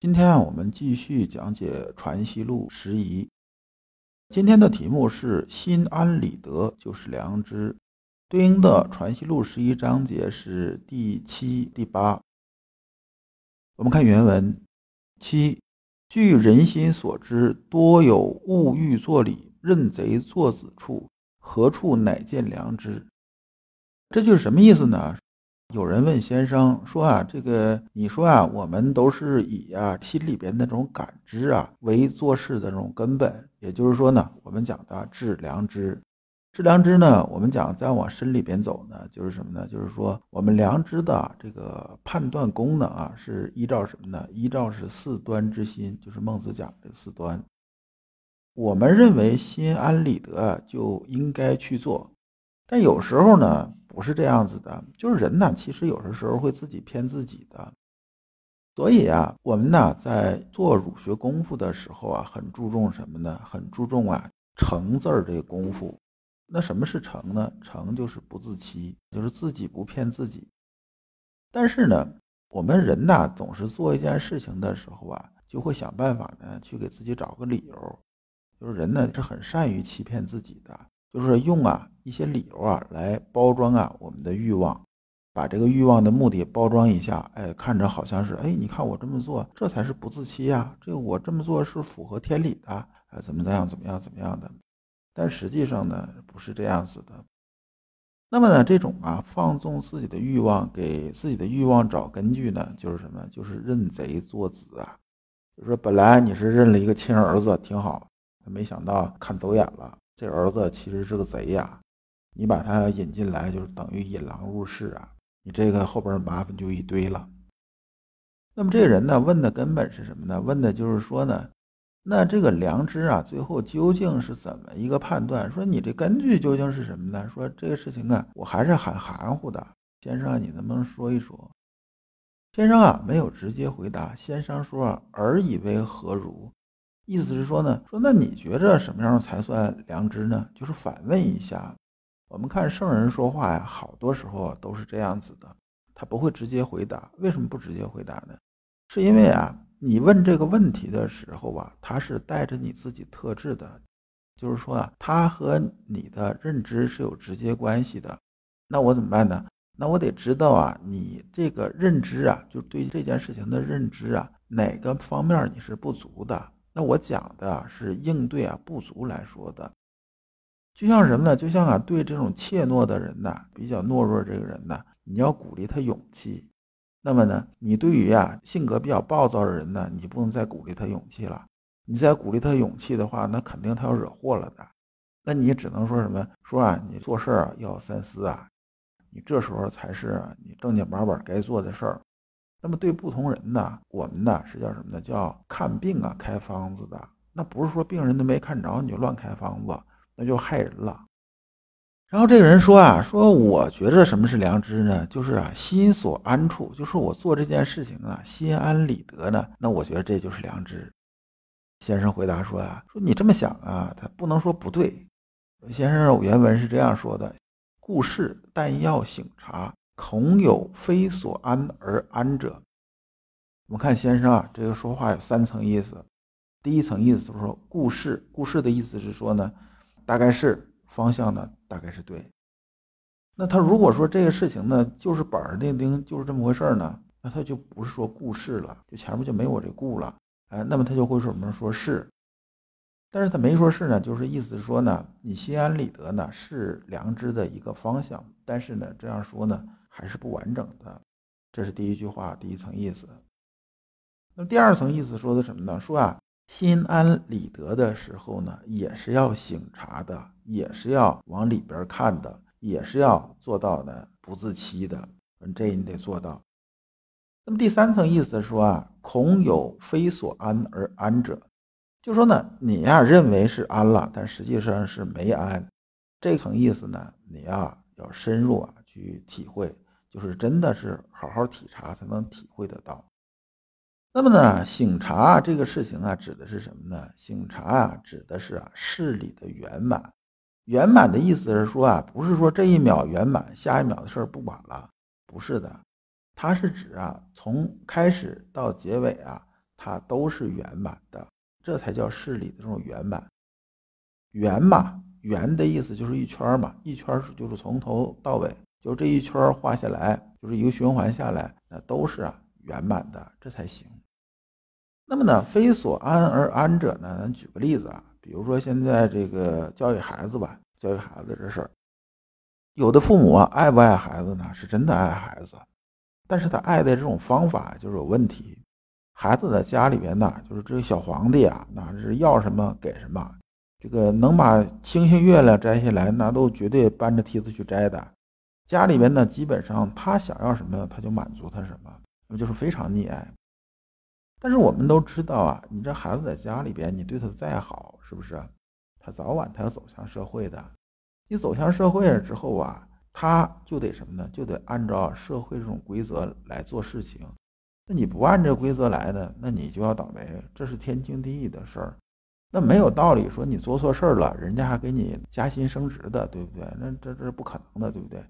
今天啊，我们继续讲解《传习录》十一。今天的题目是“心安理得就是良知”，对应的《传习录》十一章节是第七、第八。我们看原文：七，据人心所知，多有物欲作礼、认贼作子处，何处乃见良知？这句是什么意思呢？有人问先生说啊，这个你说啊，我们都是以啊心里边那种感知啊为做事的这种根本，也就是说呢，我们讲的致良知，致良知呢，我们讲再往深里边走呢，就是什么呢？就是说我们良知的这个判断功能啊，是依照什么呢？依照是四端之心，就是孟子讲的四端。我们认为心安理得就应该去做，但有时候呢。不是这样子的，就是人呢，其实有的时候会自己骗自己的。所以啊，我们呢在做儒学功夫的时候啊，很注重什么呢？很注重啊诚字儿这个功夫。那什么是诚呢？诚就是不自欺，就是自己不骗自己。但是呢，我们人呐总是做一件事情的时候啊，就会想办法呢去给自己找个理由。就是人呢是很善于欺骗自己的。就是用啊一些理由啊来包装啊我们的欲望，把这个欲望的目的包装一下，哎，看着好像是哎，你看我这么做，这才是不自欺呀，这个我这么做是符合天理的，哎，怎么怎样怎么样怎么样的，但实际上呢不是这样子的。那么呢这种啊放纵自己的欲望，给自己的欲望找根据呢，就是什么？就是认贼作子啊，就说本来你是认了一个亲儿子挺好，没想到看走眼了。这儿子其实是个贼呀，你把他引进来，就是等于引狼入室啊！你这个后边麻烦就一堆了。那么这人呢，问的根本是什么呢？问的就是说呢，那这个良知啊，最后究竟是怎么一个判断？说你这根据究竟是什么呢？说这个事情啊，我还是很含糊的。先生，你能不能说一说？先生啊，没有直接回答。先生说：“尔以为何如？”意思是说呢，说那你觉着什么样才算良知呢？就是反问一下。我们看圣人说话呀，好多时候都是这样子的，他不会直接回答。为什么不直接回答呢？是因为啊，你问这个问题的时候啊，他是带着你自己特质的，就是说啊，他和你的认知是有直接关系的。那我怎么办呢？那我得知道啊，你这个认知啊，就对这件事情的认知啊，哪个方面你是不足的？我讲的是应对啊不足来说的，就像什么呢？就像啊对这种怯懦的人呢，比较懦弱这个人呢，你要鼓励他勇气。那么呢，你对于啊性格比较暴躁的人呢，你不能再鼓励他勇气了。你再鼓励他勇气的话，那肯定他要惹祸了的。那你只能说什么？说啊，你做事儿要三思啊，你这时候才是你正经八百该做的事儿。那么对不同人呢，我们呢是叫什么呢？叫看病啊，开方子的。那不是说病人都没看着，你就乱开方子，那就害人了。然后这个人说啊，说我觉着什么是良知呢？就是啊，心所安处，就是我做这件事情啊，心安理得呢。那我觉得这就是良知。先生回答说啊，说你这么想啊，他不能说不对。先生原文是这样说的：故事但要醒察。恐有非所安而安者。我们看先生啊，这个说话有三层意思。第一层意思就是说，故事，故事的意思是说呢，大概是方向呢，大概是对。那他如果说这个事情呢，就是板儿钉钉，就是这么回事儿呢，那他就不是说故事了，就前面就没我这故了。哎，那么他就会说什么？说是。但是他没说是呢，就是意思是说呢，你心安理得呢，是良知的一个方向。但是呢，这样说呢。还是不完整的，这是第一句话第一层意思。那么第二层意思说的什么呢？说啊，心安理得的时候呢，也是要醒察的，也是要往里边看的，也是要做到呢不自欺的。这你得做到。那么第三层意思说啊，恐有非所安而安者，就说呢，你呀认为是安了，但实际上是没安。这层意思呢，你呀要深入啊去体会，就是真的是好好体察才能体会得到。那么呢，醒察这个事情啊，指的是什么呢？醒察啊，指的是啊事理的圆满。圆满的意思是说啊，不是说这一秒圆满，下一秒的事儿不管了，不是的，它是指啊，从开始到结尾啊，它都是圆满的，这才叫事理的这种圆满。圆嘛，圆的意思就是一圈嘛，一圈是就是从头到尾，就这一圈画下来，就是一个循环下来，那都是啊圆满的，这才行。那么呢，非所安而安者呢？咱举个例子啊。比如说现在这个教育孩子吧，教育孩子这事儿，有的父母啊爱不爱孩子呢？是真的爱孩子，但是他爱的这种方法就是有问题。孩子在家里边呢，就是这个小皇帝啊，那是要什么给什么，这个能把星星月亮摘下来，那都绝对搬着梯子去摘的。家里边呢，基本上他想要什么，他就满足他什么，那就是非常溺爱。但是我们都知道啊，你这孩子在家里边，你对他再好，是不是？他早晚他要走向社会的。你走向社会了之后啊，他就得什么呢？就得按照社会这种规则来做事情。那你不按这规则来的，那你就要倒霉，这是天经地义的事儿。那没有道理说你做错事儿了，人家还给你加薪升职的，对不对？那这这是不可能的，对不对？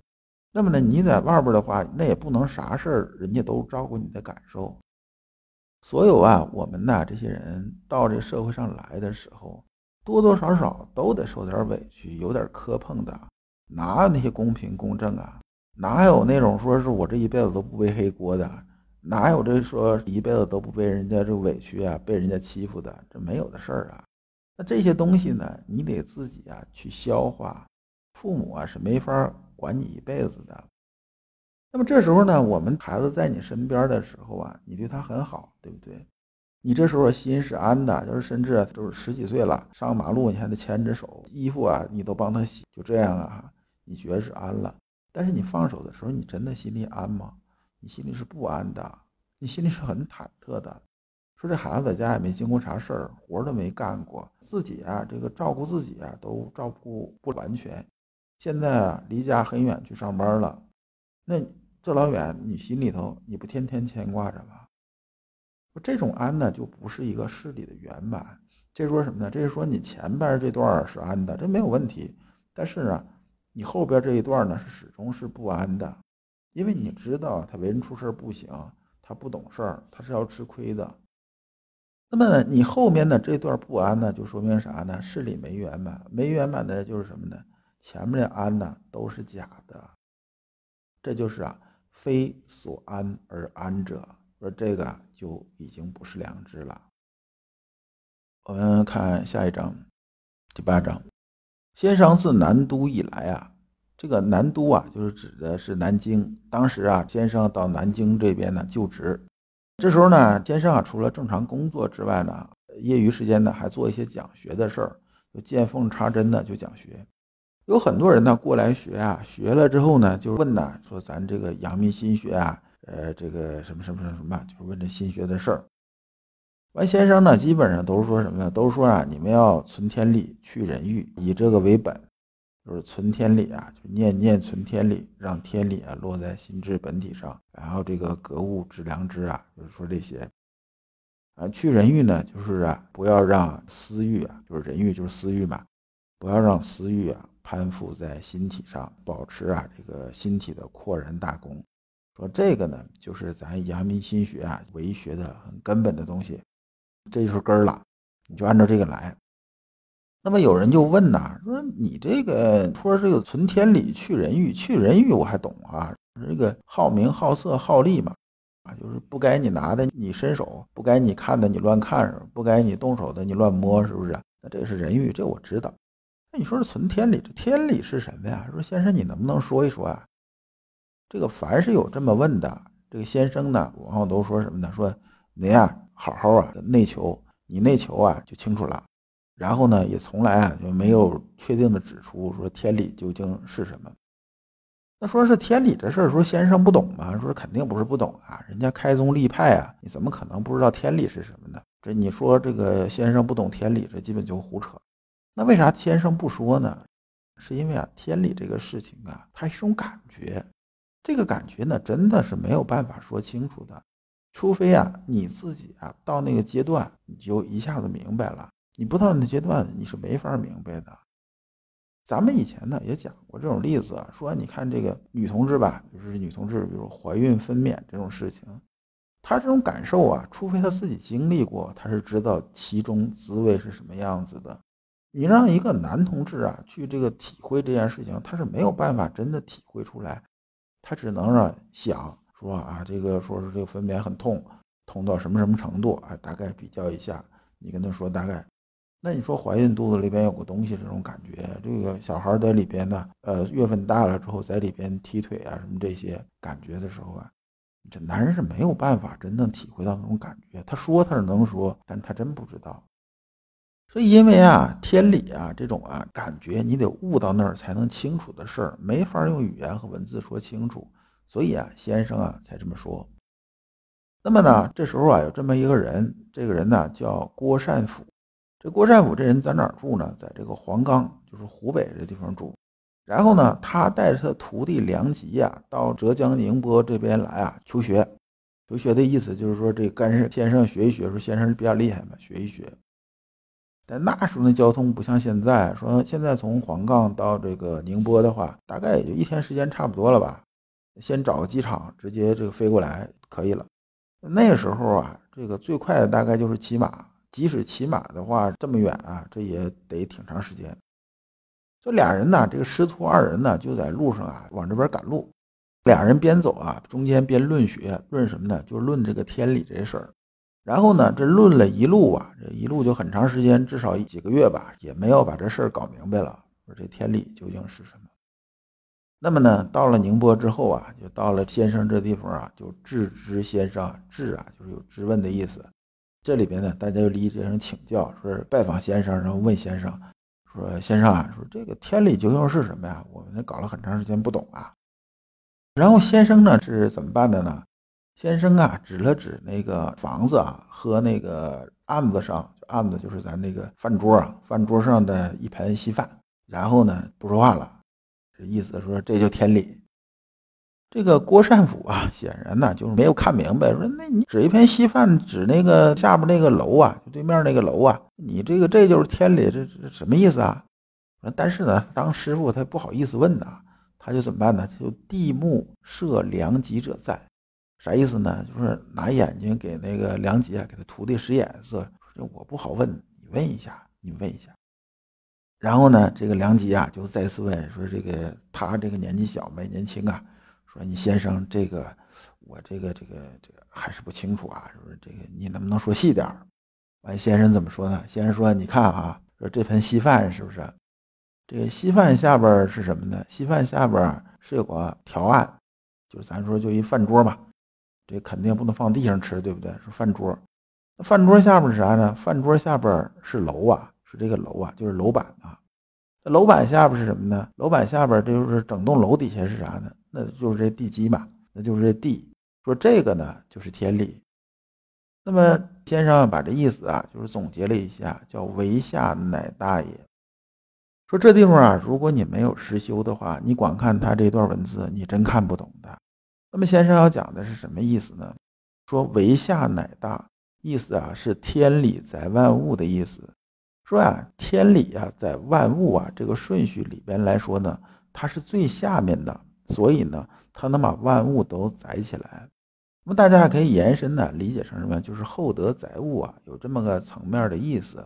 那么呢，你在外边的话，那也不能啥事儿人家都照顾你的感受。所有啊，我们呐这些人到这社会上来的时候，多多少少都得受点委屈，有点磕碰的，哪有那些公平公正啊？哪有那种说是我这一辈子都不背黑锅的？哪有这说一辈子都不被人家这委屈啊，被人家欺负的？这没有的事儿啊！那这些东西呢，你得自己啊去消化，父母啊是没法管你一辈子的。那么这时候呢，我们孩子在你身边的时候啊，你对他很好，对不对？你这时候心是安的，就是甚至就是十几岁了，上马路你还得牵着手，衣服啊你都帮他洗，就这样啊，你觉得是安了。但是你放手的时候，你真的心里安吗？你心里是不安的，你心里是很忐忑的。说这孩子在家也没经过啥事儿，活都没干过，自己啊这个照顾自己啊都照顾不完全，现在啊离家很远去上班了，那。这老远，你心里头你不天天牵挂着吗？这种安呢，就不是一个事理的圆满。这说什么呢？这是说你前边这段是安的，这没有问题。但是呢，你后边这一段呢，是始终是不安的，因为你知道他为人处事不行，他不懂事儿，他是要吃亏的。那么你后面的这段不安呢，就说明啥呢？事理没圆满，没圆满的就是什么呢？前面的安呢，都是假的。这就是啊。非所安而安者，说这个就已经不是良知了。我们看下一章，第八章。先生自南都以来啊，这个南都啊，就是指的是南京。当时啊，先生到南京这边呢就职。这时候呢，先生啊，除了正常工作之外呢，业余时间呢还做一些讲学的事儿，就见缝插针的就讲学。有很多人呢过来学啊，学了之后呢，就问呢，说咱这个阳明心学啊，呃，这个什么什么什么什么，就是问这心学的事儿。完，先生呢，基本上都是说什么呢？都说啊，你们要存天理，去人欲，以这个为本，就是存天理啊，就念念存天理，让天理啊落在心智本体上，然后这个格物致良知啊，就是说这些。啊，去人欲呢，就是啊，不要让私欲啊，就是人欲就是私欲嘛，不要让私欲啊。攀附在心体上，保持啊这个心体的扩然大功。说这个呢，就是咱阳明心学啊为学的很根本的东西，这就是根儿了。你就按照这个来。那么有人就问呐，说你这个说这个存天理去人欲，去人欲我还懂啊，这个好名好色好利嘛，啊就是不该你拿的你伸手，不该你看的你乱看，不该你动手的你乱摸，是不是？那这个是人欲，这我知道。那你说是存天理，这天理是什么呀？说先生，你能不能说一说啊？这个凡是有这么问的，这个先生呢，往往都说什么呢？说您啊，好好啊内求，你内求啊就清楚了。然后呢，也从来啊就没有确定的指出说天理究竟是什么。那说是天理这事儿，说先生不懂吗？说肯定不是不懂啊，人家开宗立派啊，你怎么可能不知道天理是什么呢？这你说这个先生不懂天理，这基本就胡扯。那为啥先生不说呢？是因为啊，天理这个事情啊，它是一种感觉，这个感觉呢，真的是没有办法说清楚的，除非啊，你自己啊到那个阶段，你就一下子明白了。你不到那阶段，你是没法明白的。咱们以前呢也讲过这种例子，说你看这个女同志吧，就是女同志，比如怀孕分娩这种事情，她这种感受啊，除非她自己经历过，她是知道其中滋味是什么样子的。你让一个男同志啊去这个体会这件事情，他是没有办法真的体会出来，他只能让想说啊，这个说是这个分娩很痛，痛到什么什么程度啊，大概比较一下，你跟他说大概。那你说怀孕肚子里边有个东西，这种感觉，这个小孩在里边呢，呃，月份大了之后在里边踢腿啊，什么这些感觉的时候啊，这男人是没有办法真正体会到那种感觉。他说他是能说，但他真不知道。所以因为啊，天理啊，这种啊感觉，你得悟到那儿才能清楚的事儿，没法用语言和文字说清楚。所以啊，先生啊才这么说。那么呢，这时候啊，有这么一个人，这个人呢叫郭善甫。这郭善甫这人在哪儿住呢？在这个黄冈，就是湖北这地方住。然后呢，他带着他徒弟梁吉呀，到浙江宁波这边来啊求学。求学的意思就是说，这跟先生学一学，说先生比较厉害嘛，学一学。但那时候的交通不像现在，说现在从黄冈到这个宁波的话，大概也就一天时间差不多了吧。先找个机场，直接这个飞过来可以了。那时候啊，这个最快的大概就是骑马。即使骑马的话，这么远啊，这也得挺长时间。这俩人呢，这个师徒二人呢，就在路上啊，往这边赶路。俩人边走啊，中间边论学，论什么呢？就论这个天理这事儿。然后呢，这论了一路啊，这一路就很长时间，至少几个月吧，也没有把这事儿搞明白了。说这天理究竟是什么？那么呢，到了宁波之后啊，就到了先生这地方啊，就质之先生，质啊，就是有质问的意思。这里边呢，大家就理解成请教，说是拜访先生，然后问先生，说先生啊，说这个天理究竟是什么呀？我们搞了很长时间不懂啊。然后先生呢是怎么办的呢？先生啊指了指那个房子啊和那个案子上，案子就是咱那个饭桌啊，饭桌上的一盆稀饭，然后呢不说话了，这意思说这就天理。这个郭善甫啊，显然呢就是没有看明白，说那你指一盆稀饭，指那个下边那个楼啊，对面那个楼啊，你这个这就是天理，这这什么意思啊？但是呢，当师傅他不好意思问呐，他就怎么办呢？他就地目设良吉者在，啥意思呢？就是拿眼睛给那个梁杰，给他徒弟使眼色，说我不好问，你问一下，你问一下。然后呢，这个梁杰啊就再次问说，这个他这个年纪小没年轻啊。说你先生这个，我这个这个这个还是不清楚啊，说这个你能不能说细点儿？完，先生怎么说呢？先生说，你看啊，说这盆稀饭是不是？这个稀饭下边是什么呢？稀饭下边是有个条案，就是咱说就一饭桌嘛，这肯定不能放地上吃，对不对？是饭桌，那饭桌下边是啥呢？饭桌下边是楼啊，是这个楼啊，就是楼板啊。那楼板下边是什么呢？楼板下边这就是整栋楼底下是啥呢？那就是这地基嘛，那就是这地。说这个呢，就是天理。那么先生把这意思啊，就是总结了一下，叫为下乃大也。说这地方啊，如果你没有实修的话，你光看他这段文字，你真看不懂的。那么先生要讲的是什么意思呢？说为下乃大，意思啊是天理在万物的意思。说呀，天理啊，在万物啊这个顺序里边来说呢，它是最下面的，所以呢，它能把万物都载起来。那么大家还可以延伸呢，理解成什么？就是厚德载物啊，有这么个层面的意思。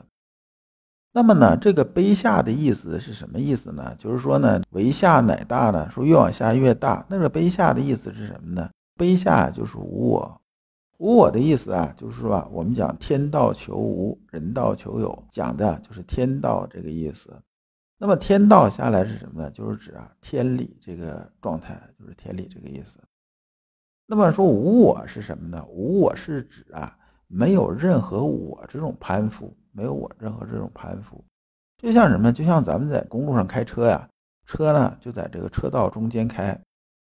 那么呢，这个卑下的意思是什么意思呢？就是说呢，为下乃大呢，说越往下越大。那个卑下的意思是什么呢？卑下就是无我。无我的意思啊，就是说啊，我们讲天道求无，人道求有，讲的就是天道这个意思。那么天道下来是什么呢？就是指啊天理这个状态，就是天理这个意思。那么说无我是什么呢？无我是指啊没有任何我这种攀附，没有我任何这种攀附。就像什么？就像咱们在公路上开车呀，车呢就在这个车道中间开，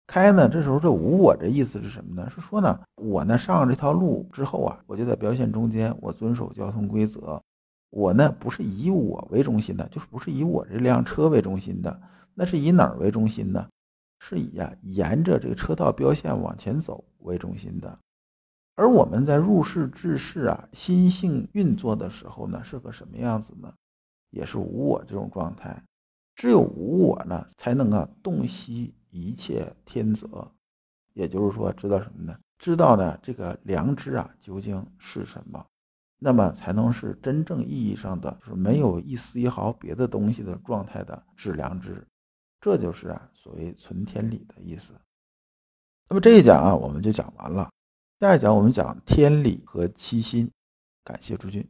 开呢，这时候这无我这意思是什么呢？是说呢，我呢上了这条路之后啊，我就在标线中间，我遵守交通规则。我呢不是以我为中心的，就是不是以我这辆车为中心的，那是以哪儿为中心呢？是以呀沿着这个车道标线往前走为中心的。而我们在入世治世啊，心性运作的时候呢，是个什么样子呢？也是无我这种状态。只有无我呢，才能啊洞悉一切天则。也就是说，知道什么呢？知道呢这个良知啊究竟是什么？那么才能是真正意义上的，就是没有一丝一毫别的东西的状态的致良知，这就是啊所谓存天理的意思。那么这一讲啊我们就讲完了，下一讲我们讲天理和七心。感谢朱军。